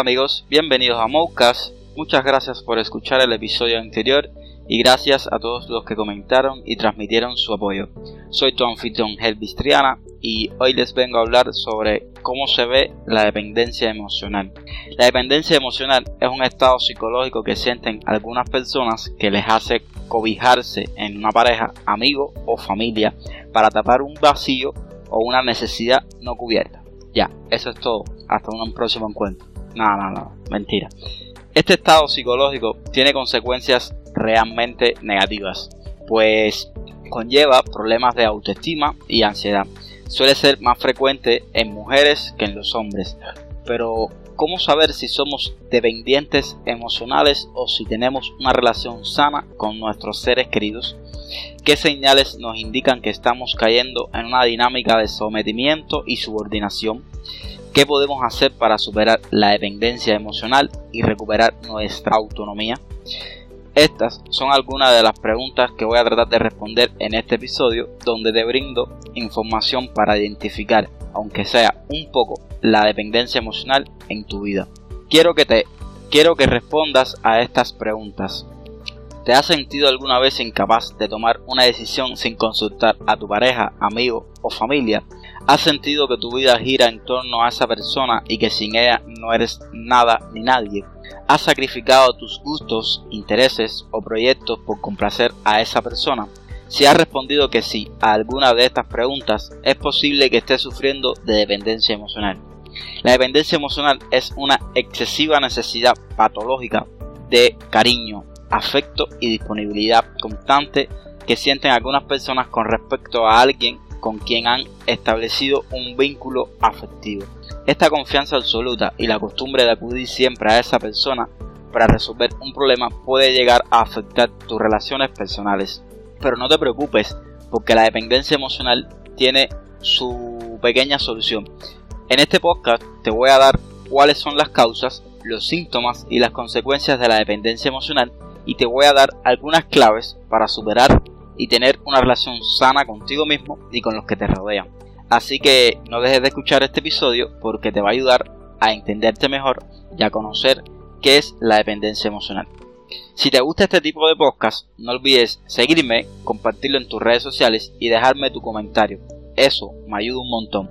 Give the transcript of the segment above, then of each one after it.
Hola amigos, bienvenidos a Moucast. Muchas gracias por escuchar el episodio anterior y gracias a todos los que comentaron y transmitieron su apoyo. Soy tu anfitrión Helvis Triana y hoy les vengo a hablar sobre cómo se ve la dependencia emocional. La dependencia emocional es un estado psicológico que sienten algunas personas que les hace cobijarse en una pareja, amigo o familia para tapar un vacío o una necesidad no cubierta. Ya, eso es todo. Hasta un próximo encuentro. Nada, nada, nada. Mentira. Este estado psicológico tiene consecuencias realmente negativas, pues conlleva problemas de autoestima y ansiedad. Suele ser más frecuente en mujeres que en los hombres. Pero, ¿cómo saber si somos dependientes emocionales o si tenemos una relación sana con nuestros seres queridos? ¿Qué señales nos indican que estamos cayendo en una dinámica de sometimiento y subordinación? ¿Qué podemos hacer para superar la dependencia emocional y recuperar nuestra autonomía? Estas son algunas de las preguntas que voy a tratar de responder en este episodio donde te brindo información para identificar, aunque sea un poco, la dependencia emocional en tu vida. Quiero que te quiero que respondas a estas preguntas. ¿Te has sentido alguna vez incapaz de tomar una decisión sin consultar a tu pareja, amigo o familia? ¿Has sentido que tu vida gira en torno a esa persona y que sin ella no eres nada ni nadie? ¿Has sacrificado tus gustos, intereses o proyectos por complacer a esa persona? Si has respondido que sí a alguna de estas preguntas, es posible que estés sufriendo de dependencia emocional. La dependencia emocional es una excesiva necesidad patológica de cariño, afecto y disponibilidad constante que sienten algunas personas con respecto a alguien con quien han establecido un vínculo afectivo. Esta confianza absoluta y la costumbre de acudir siempre a esa persona para resolver un problema puede llegar a afectar tus relaciones personales. Pero no te preocupes, porque la dependencia emocional tiene su pequeña solución. En este podcast te voy a dar cuáles son las causas, los síntomas y las consecuencias de la dependencia emocional y te voy a dar algunas claves para superar y tener una relación sana contigo mismo y con los que te rodean. Así que no dejes de escuchar este episodio porque te va a ayudar a entenderte mejor y a conocer qué es la dependencia emocional. Si te gusta este tipo de podcast, no olvides seguirme, compartirlo en tus redes sociales y dejarme tu comentario. Eso me ayuda un montón.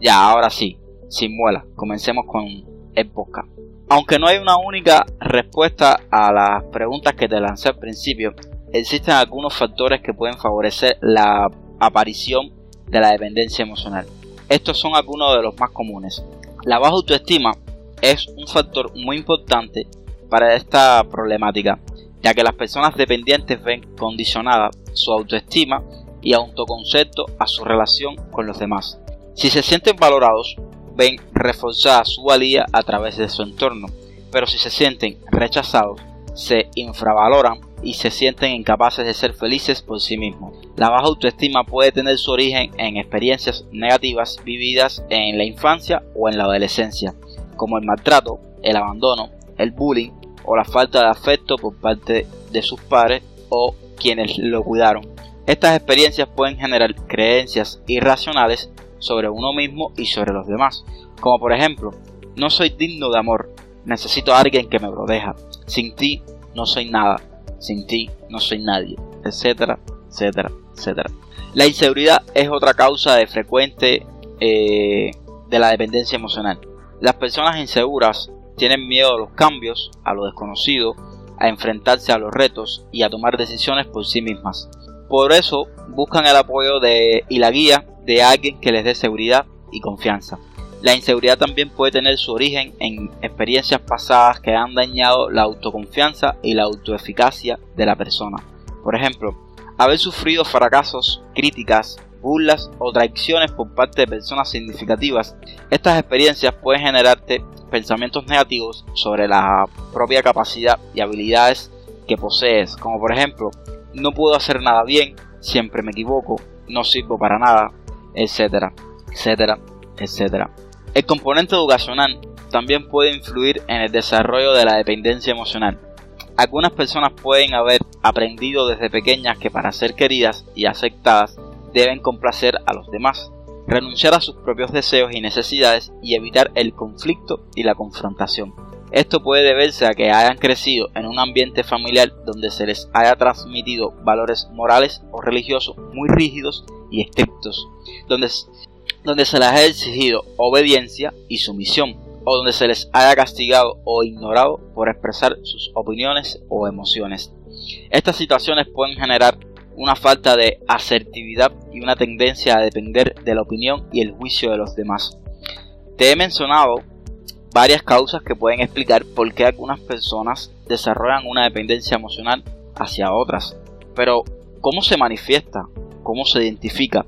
Ya, ahora sí, sin muela, comencemos con el podcast. Aunque no hay una única respuesta a las preguntas que te lancé al principio, existen algunos factores que pueden favorecer la aparición de la dependencia emocional. Estos son algunos de los más comunes. La baja autoestima es un factor muy importante para esta problemática, ya que las personas dependientes ven condicionada su autoestima y autoconcepto a su relación con los demás. Si se sienten valorados, ven reforzada su valía a través de su entorno, pero si se sienten rechazados, se infravaloran y se sienten incapaces de ser felices por sí mismos. La baja autoestima puede tener su origen en experiencias negativas vividas en la infancia o en la adolescencia, como el maltrato, el abandono, el bullying o la falta de afecto por parte de sus padres o quienes lo cuidaron. Estas experiencias pueden generar creencias irracionales sobre uno mismo y sobre los demás, como por ejemplo, no soy digno de amor, necesito a alguien que me proteja, sin ti no soy nada, sin ti no soy nadie, etcétera, etcétera, etcétera. La inseguridad es otra causa de frecuente eh, de la dependencia emocional. Las personas inseguras tienen miedo a los cambios, a lo desconocido, a enfrentarse a los retos y a tomar decisiones por sí mismas. Por eso buscan el apoyo de, y la guía de alguien que les dé seguridad y confianza. La inseguridad también puede tener su origen en experiencias pasadas que han dañado la autoconfianza y la autoeficacia de la persona. Por ejemplo, haber sufrido fracasos, críticas, burlas o traiciones por parte de personas significativas. Estas experiencias pueden generarte pensamientos negativos sobre la propia capacidad y habilidades que posees, como por ejemplo, no puedo hacer nada bien, siempre me equivoco, no sirvo para nada, etcétera, etcétera, etcétera. El componente educacional también puede influir en el desarrollo de la dependencia emocional. Algunas personas pueden haber aprendido desde pequeñas que para ser queridas y aceptadas deben complacer a los demás, renunciar a sus propios deseos y necesidades y evitar el conflicto y la confrontación. Esto puede deberse a que hayan crecido en un ambiente familiar donde se les haya transmitido valores morales o religiosos muy rígidos y estrictos, donde, donde se les haya exigido obediencia y sumisión, o donde se les haya castigado o ignorado por expresar sus opiniones o emociones. Estas situaciones pueden generar una falta de asertividad y una tendencia a depender de la opinión y el juicio de los demás. Te he mencionado varias causas que pueden explicar por qué algunas personas desarrollan una dependencia emocional hacia otras. Pero, ¿cómo se manifiesta? ¿Cómo se identifica?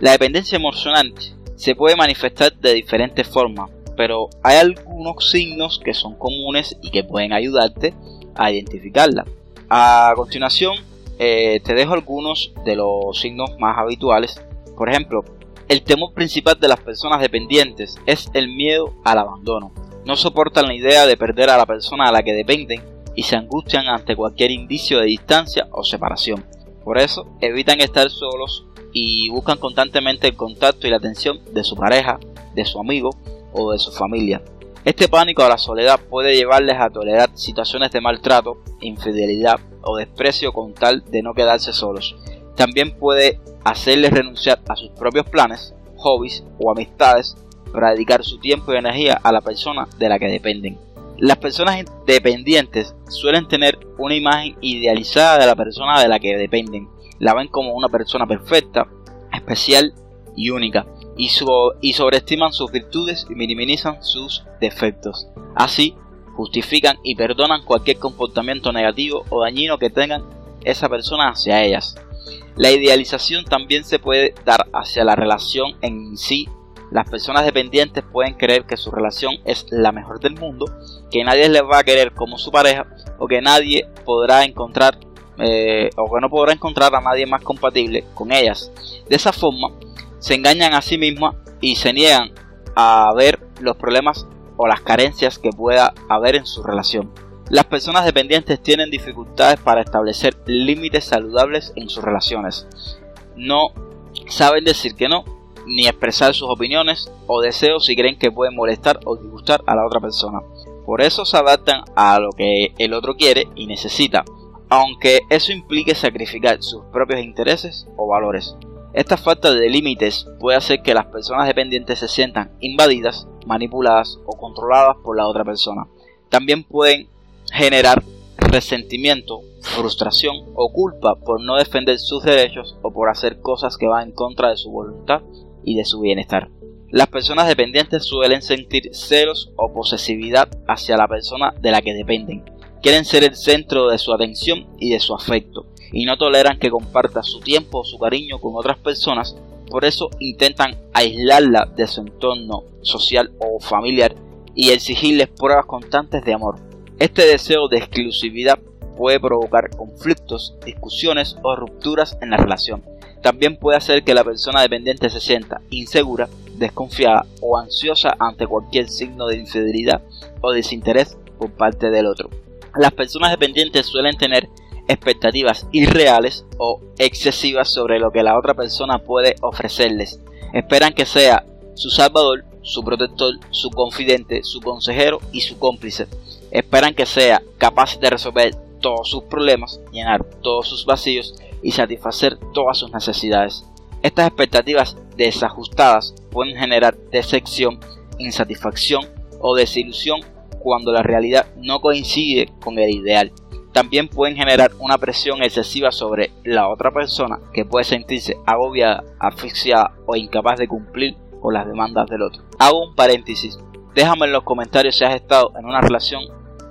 La dependencia emocional se puede manifestar de diferentes formas, pero hay algunos signos que son comunes y que pueden ayudarte a identificarla. A continuación, eh, te dejo algunos de los signos más habituales. Por ejemplo, el temor principal de las personas dependientes es el miedo al abandono. No soportan la idea de perder a la persona a la que dependen y se angustian ante cualquier indicio de distancia o separación. Por eso evitan estar solos y buscan constantemente el contacto y la atención de su pareja, de su amigo o de su familia. Este pánico a la soledad puede llevarles a tolerar situaciones de maltrato, infidelidad o desprecio con tal de no quedarse solos. También puede hacerles renunciar a sus propios planes, hobbies o amistades para dedicar su tiempo y energía a la persona de la que dependen. Las personas dependientes suelen tener una imagen idealizada de la persona de la que dependen. La ven como una persona perfecta, especial y única, y, y sobreestiman sus virtudes y minimizan sus defectos. Así, justifican y perdonan cualquier comportamiento negativo o dañino que tengan esa persona hacia ellas. La idealización también se puede dar hacia la relación en sí. Las personas dependientes pueden creer que su relación es la mejor del mundo, que nadie les va a querer como su pareja o que nadie podrá encontrar eh, o que no podrá encontrar a nadie más compatible con ellas. De esa forma, se engañan a sí mismas y se niegan a ver los problemas o las carencias que pueda haber en su relación. Las personas dependientes tienen dificultades para establecer límites saludables en sus relaciones. No saben decir que no, ni expresar sus opiniones o deseos si creen que pueden molestar o disgustar a la otra persona. Por eso se adaptan a lo que el otro quiere y necesita, aunque eso implique sacrificar sus propios intereses o valores. Esta falta de límites puede hacer que las personas dependientes se sientan invadidas, manipuladas o controladas por la otra persona. También pueden generar resentimiento, frustración o culpa por no defender sus derechos o por hacer cosas que van en contra de su voluntad y de su bienestar. Las personas dependientes suelen sentir celos o posesividad hacia la persona de la que dependen. Quieren ser el centro de su atención y de su afecto, y no toleran que comparta su tiempo o su cariño con otras personas, por eso intentan aislarla de su entorno social o familiar y exigirles pruebas constantes de amor. Este deseo de exclusividad puede provocar conflictos, discusiones o rupturas en la relación. También puede hacer que la persona dependiente se sienta insegura, desconfiada o ansiosa ante cualquier signo de infidelidad o desinterés por parte del otro. Las personas dependientes suelen tener expectativas irreales o excesivas sobre lo que la otra persona puede ofrecerles. Esperan que sea su salvador, su protector, su confidente, su consejero y su cómplice esperan que sea capaz de resolver todos sus problemas, llenar todos sus vacíos y satisfacer todas sus necesidades. Estas expectativas desajustadas pueden generar decepción, insatisfacción o desilusión cuando la realidad no coincide con el ideal. También pueden generar una presión excesiva sobre la otra persona que puede sentirse agobiada, asfixiada o incapaz de cumplir con las demandas del otro. Hago un paréntesis. Déjame en los comentarios si has estado en una relación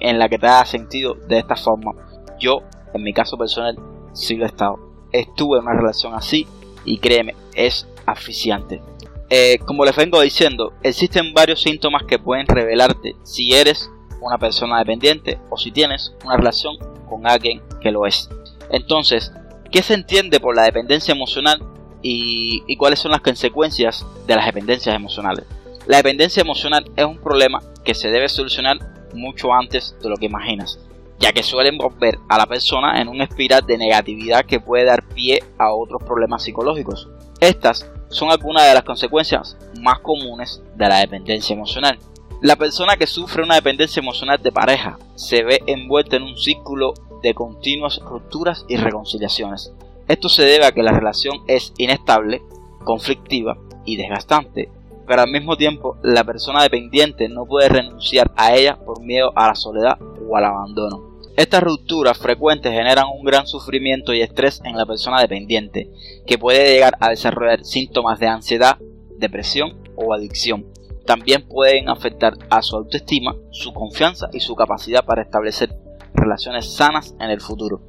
en la que te haya sentido de esta forma. Yo, en mi caso personal, sí lo he estado. Estuve en una relación así y créeme, es asfixiante. Eh, como les vengo diciendo, existen varios síntomas que pueden revelarte si eres una persona dependiente o si tienes una relación con alguien que lo es. Entonces, ¿qué se entiende por la dependencia emocional y, y cuáles son las consecuencias de las dependencias emocionales? La dependencia emocional es un problema que se debe solucionar mucho antes de lo que imaginas, ya que suelen volver a la persona en una espiral de negatividad que puede dar pie a otros problemas psicológicos. Estas son algunas de las consecuencias más comunes de la dependencia emocional. La persona que sufre una dependencia emocional de pareja se ve envuelta en un círculo de continuas rupturas y reconciliaciones. Esto se debe a que la relación es inestable, conflictiva y desgastante, pero al mismo tiempo la persona dependiente no puede renunciar a ella por miedo a la soledad o al abandono. Estas rupturas frecuentes generan un gran sufrimiento y estrés en la persona dependiente, que puede llegar a desarrollar síntomas de ansiedad, depresión o adicción. También pueden afectar a su autoestima, su confianza y su capacidad para establecer relaciones sanas en el futuro.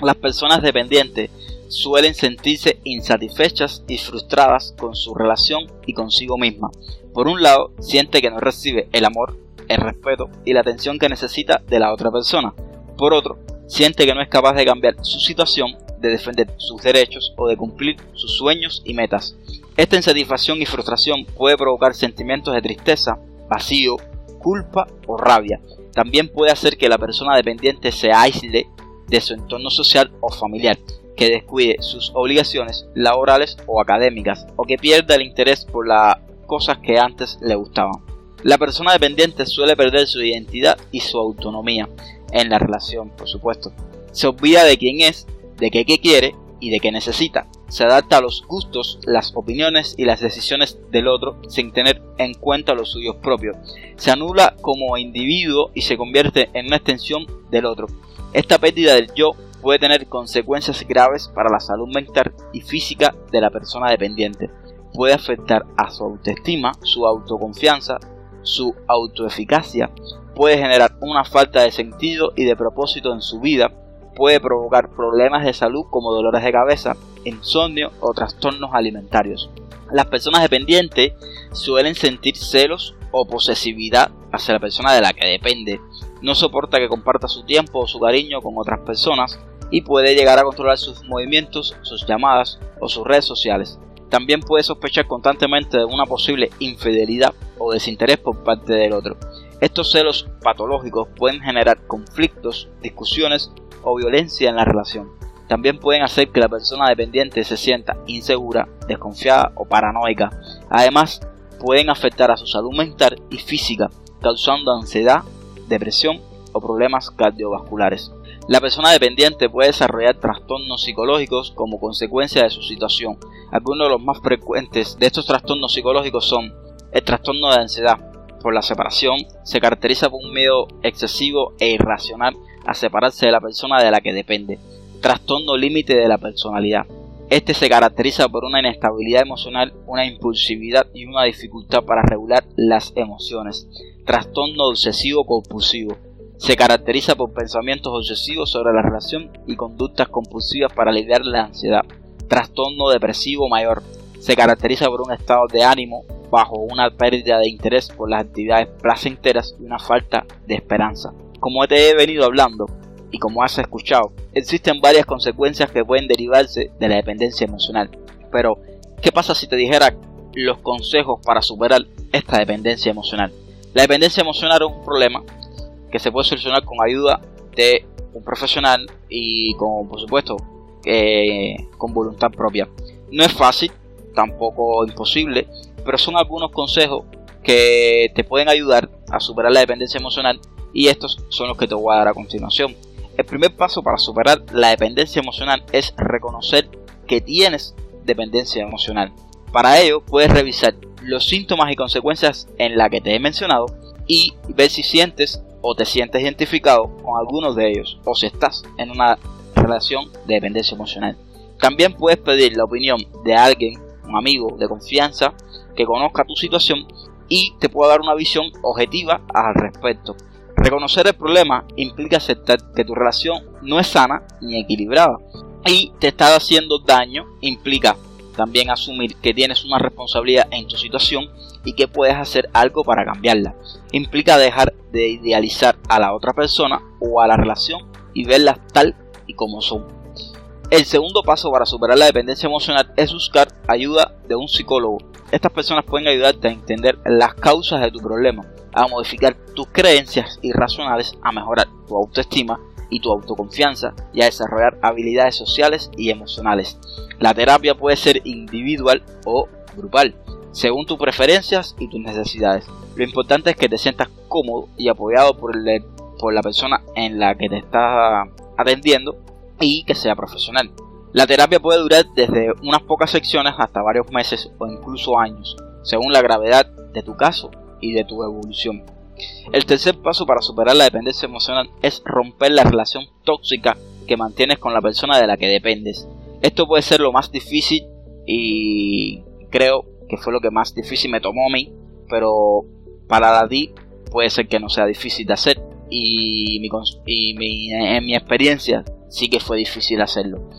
Las personas dependientes suelen sentirse insatisfechas y frustradas con su relación y consigo misma. Por un lado, siente que no recibe el amor, el respeto y la atención que necesita de la otra persona. Por otro, siente que no es capaz de cambiar su situación, de defender sus derechos o de cumplir sus sueños y metas. Esta insatisfacción y frustración puede provocar sentimientos de tristeza, vacío, culpa o rabia. También puede hacer que la persona dependiente se aísle de su entorno social o familiar, que descuide sus obligaciones laborales o académicas, o que pierda el interés por las cosas que antes le gustaban. La persona dependiente suele perder su identidad y su autonomía, en la relación, por supuesto. Se olvida de quién es, de qué, quiere y de qué necesita. Se adapta a los gustos, las opiniones y las decisiones del otro sin tener en cuenta los suyos propios. Se anula como individuo y se convierte en una extensión del otro. Esta pérdida del yo puede tener consecuencias graves para la salud mental y física de la persona dependiente. Puede afectar a su autoestima, su autoconfianza, su autoeficacia, puede generar una falta de sentido y de propósito en su vida, puede provocar problemas de salud como dolores de cabeza, insomnio o trastornos alimentarios. Las personas dependientes suelen sentir celos o posesividad hacia la persona de la que depende. No soporta que comparta su tiempo o su cariño con otras personas y puede llegar a controlar sus movimientos, sus llamadas o sus redes sociales. También puede sospechar constantemente de una posible infidelidad o desinterés por parte del otro. Estos celos patológicos pueden generar conflictos, discusiones o violencia en la relación. También pueden hacer que la persona dependiente se sienta insegura, desconfiada o paranoica. Además, pueden afectar a su salud mental y física, causando ansiedad, depresión o problemas cardiovasculares. La persona dependiente puede desarrollar trastornos psicológicos como consecuencia de su situación. Algunos de los más frecuentes de estos trastornos psicológicos son el trastorno de ansiedad, por la separación se caracteriza por un miedo excesivo e irracional a separarse de la persona de la que depende. Trastorno límite de la personalidad. Este se caracteriza por una inestabilidad emocional, una impulsividad y una dificultad para regular las emociones. Trastorno obsesivo compulsivo. Se caracteriza por pensamientos obsesivos sobre la relación y conductas compulsivas para aliviar la ansiedad. Trastorno depresivo mayor. Se caracteriza por un estado de ánimo bajo una pérdida de interés por las actividades placenteras y una falta de esperanza. Como te he venido hablando y como has escuchado, existen varias consecuencias que pueden derivarse de la dependencia emocional. Pero, ¿qué pasa si te dijera los consejos para superar esta dependencia emocional? La dependencia emocional es un problema que se puede solucionar con ayuda de un profesional y con, por supuesto, con voluntad propia. No es fácil, tampoco imposible, pero son algunos consejos que te pueden ayudar a superar la dependencia emocional y estos son los que te voy a dar a continuación. El primer paso para superar la dependencia emocional es reconocer que tienes dependencia emocional. Para ello puedes revisar los síntomas y consecuencias en la que te he mencionado y ver si sientes o te sientes identificado con algunos de ellos o si estás en una relación de dependencia emocional. También puedes pedir la opinión de alguien, un amigo de confianza, que conozca tu situación y te pueda dar una visión objetiva al respecto. Reconocer el problema implica aceptar que tu relación no es sana ni equilibrada y te está haciendo daño implica también asumir que tienes una responsabilidad en tu situación y que puedes hacer algo para cambiarla. Implica dejar de idealizar a la otra persona o a la relación y verlas tal y como son. El segundo paso para superar la dependencia emocional es buscar ayuda de un psicólogo estas personas pueden ayudarte a entender las causas de tu problema, a modificar tus creencias irracionales, a mejorar tu autoestima y tu autoconfianza y a desarrollar habilidades sociales y emocionales. La terapia puede ser individual o grupal. según tus preferencias y tus necesidades. Lo importante es que te sientas cómodo y apoyado por, por la persona en la que te estás atendiendo y que sea profesional. La terapia puede durar desde unas pocas secciones hasta varios meses o incluso años, según la gravedad de tu caso y de tu evolución. El tercer paso para superar la dependencia emocional es romper la relación tóxica que mantienes con la persona de la que dependes. Esto puede ser lo más difícil y creo que fue lo que más difícil me tomó a mí, pero para ti puede ser que no sea difícil de hacer y, en mi experiencia sí que fue difícil hacerlo.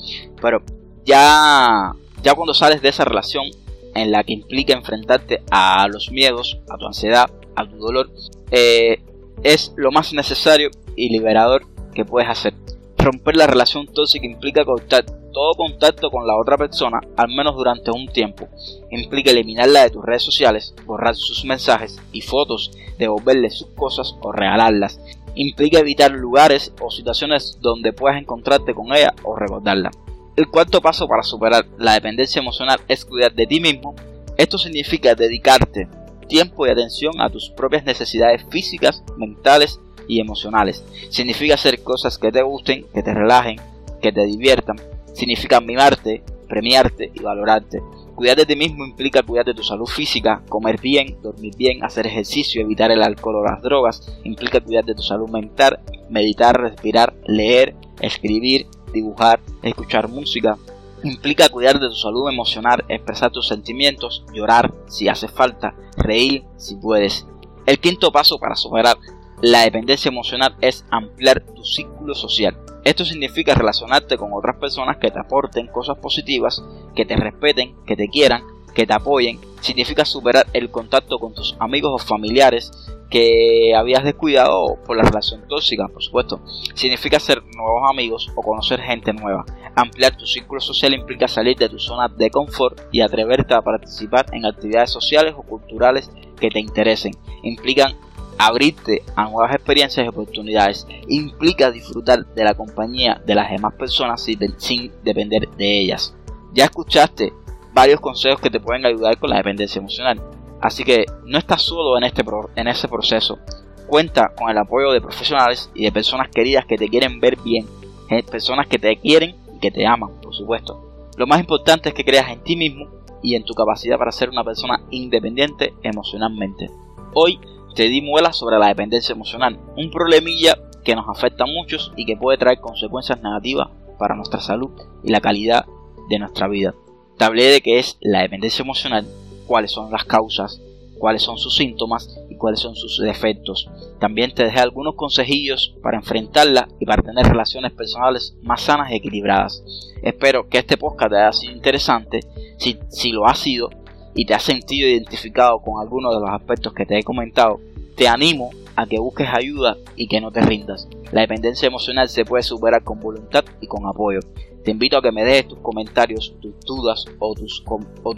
Pero ya, ya cuando sales de esa relación en la que implica enfrentarte a los miedos, a tu ansiedad, a tu dolor, eh, es lo más necesario y liberador que puedes hacer. Romper la relación tóxica implica cortar todo contacto con la otra persona, al menos durante un tiempo. Implica eliminarla de tus redes sociales, borrar sus mensajes y fotos, devolverle sus cosas o regalarlas. Implica evitar lugares o situaciones donde puedas encontrarte con ella o recordarla. El cuarto paso para superar la dependencia emocional es cuidar de ti mismo. Esto significa dedicarte tiempo y atención a tus propias necesidades físicas, mentales y emocionales. Significa hacer cosas que te gusten, que te relajen, que te diviertan. Significa mimarte, premiarte y valorarte. Cuidar de ti mismo implica cuidar de tu salud física, comer bien, dormir bien, hacer ejercicio, evitar el alcohol o las drogas. Implica cuidar de tu salud mental, meditar, respirar, leer, escribir, dibujar, escuchar música. Implica cuidar de tu salud emocional, expresar tus sentimientos, llorar si hace falta, reír si puedes. El quinto paso para superar la dependencia emocional es ampliar tu círculo social. Esto significa relacionarte con otras personas que te aporten cosas positivas, que te respeten, que te quieran, que te apoyen. Significa superar el contacto con tus amigos o familiares que habías descuidado por la relación tóxica, por supuesto. Significa hacer nuevos amigos o conocer gente nueva. Ampliar tu círculo social implica salir de tu zona de confort y atreverte a participar en actividades sociales o culturales que te interesen. Implican abrirte a nuevas experiencias y oportunidades implica disfrutar de la compañía de las demás personas sin, depender de ellas. Ya escuchaste varios consejos que te pueden ayudar con la dependencia emocional, así que no estás solo en, este en ese proceso. Cuenta con el apoyo de profesionales y de personas queridas que te quieren ver bien, eh, personas que te quieren y que te aman, por supuesto. Lo más importante es que creas en ti mismo y en tu capacidad para ser una persona independiente emocionalmente. Hoy te di muela sobre la dependencia emocional, un problemilla que nos afecta a muchos y que puede traer consecuencias negativas para nuestra salud y la calidad de nuestra vida. Te hablé de qué es la dependencia emocional, cuáles son las causas, cuáles son sus síntomas y cuáles son sus defectos. También te dejé algunos consejillos para enfrentarla y para tener relaciones personales más sanas y equilibradas. Espero que este podcast te haya sido interesante. Si, si lo ha sido, y te has sentido identificado con alguno de los aspectos que te he comentado, te animo a que busques ayuda y que no te rindas. La dependencia emocional se puede superar con voluntad y con apoyo. Te invito a que me dejes tus comentarios, tus dudas o tus,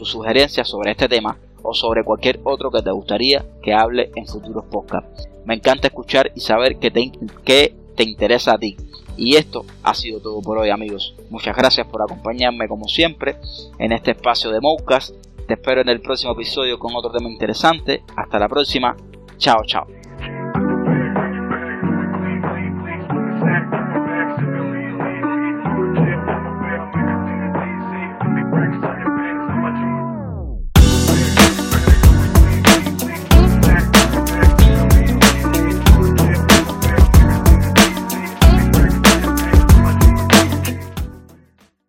sugerencias sobre este tema o sobre cualquier otro que te gustaría que hable en futuros podcasts. Me encanta escuchar y saber qué te, qué te interesa a ti. Y esto ha sido todo por hoy amigos. Muchas gracias por acompañarme como siempre en este espacio de Moucas te espero en el próximo episodio con otro tema interesante. Hasta la próxima. Chao, chao.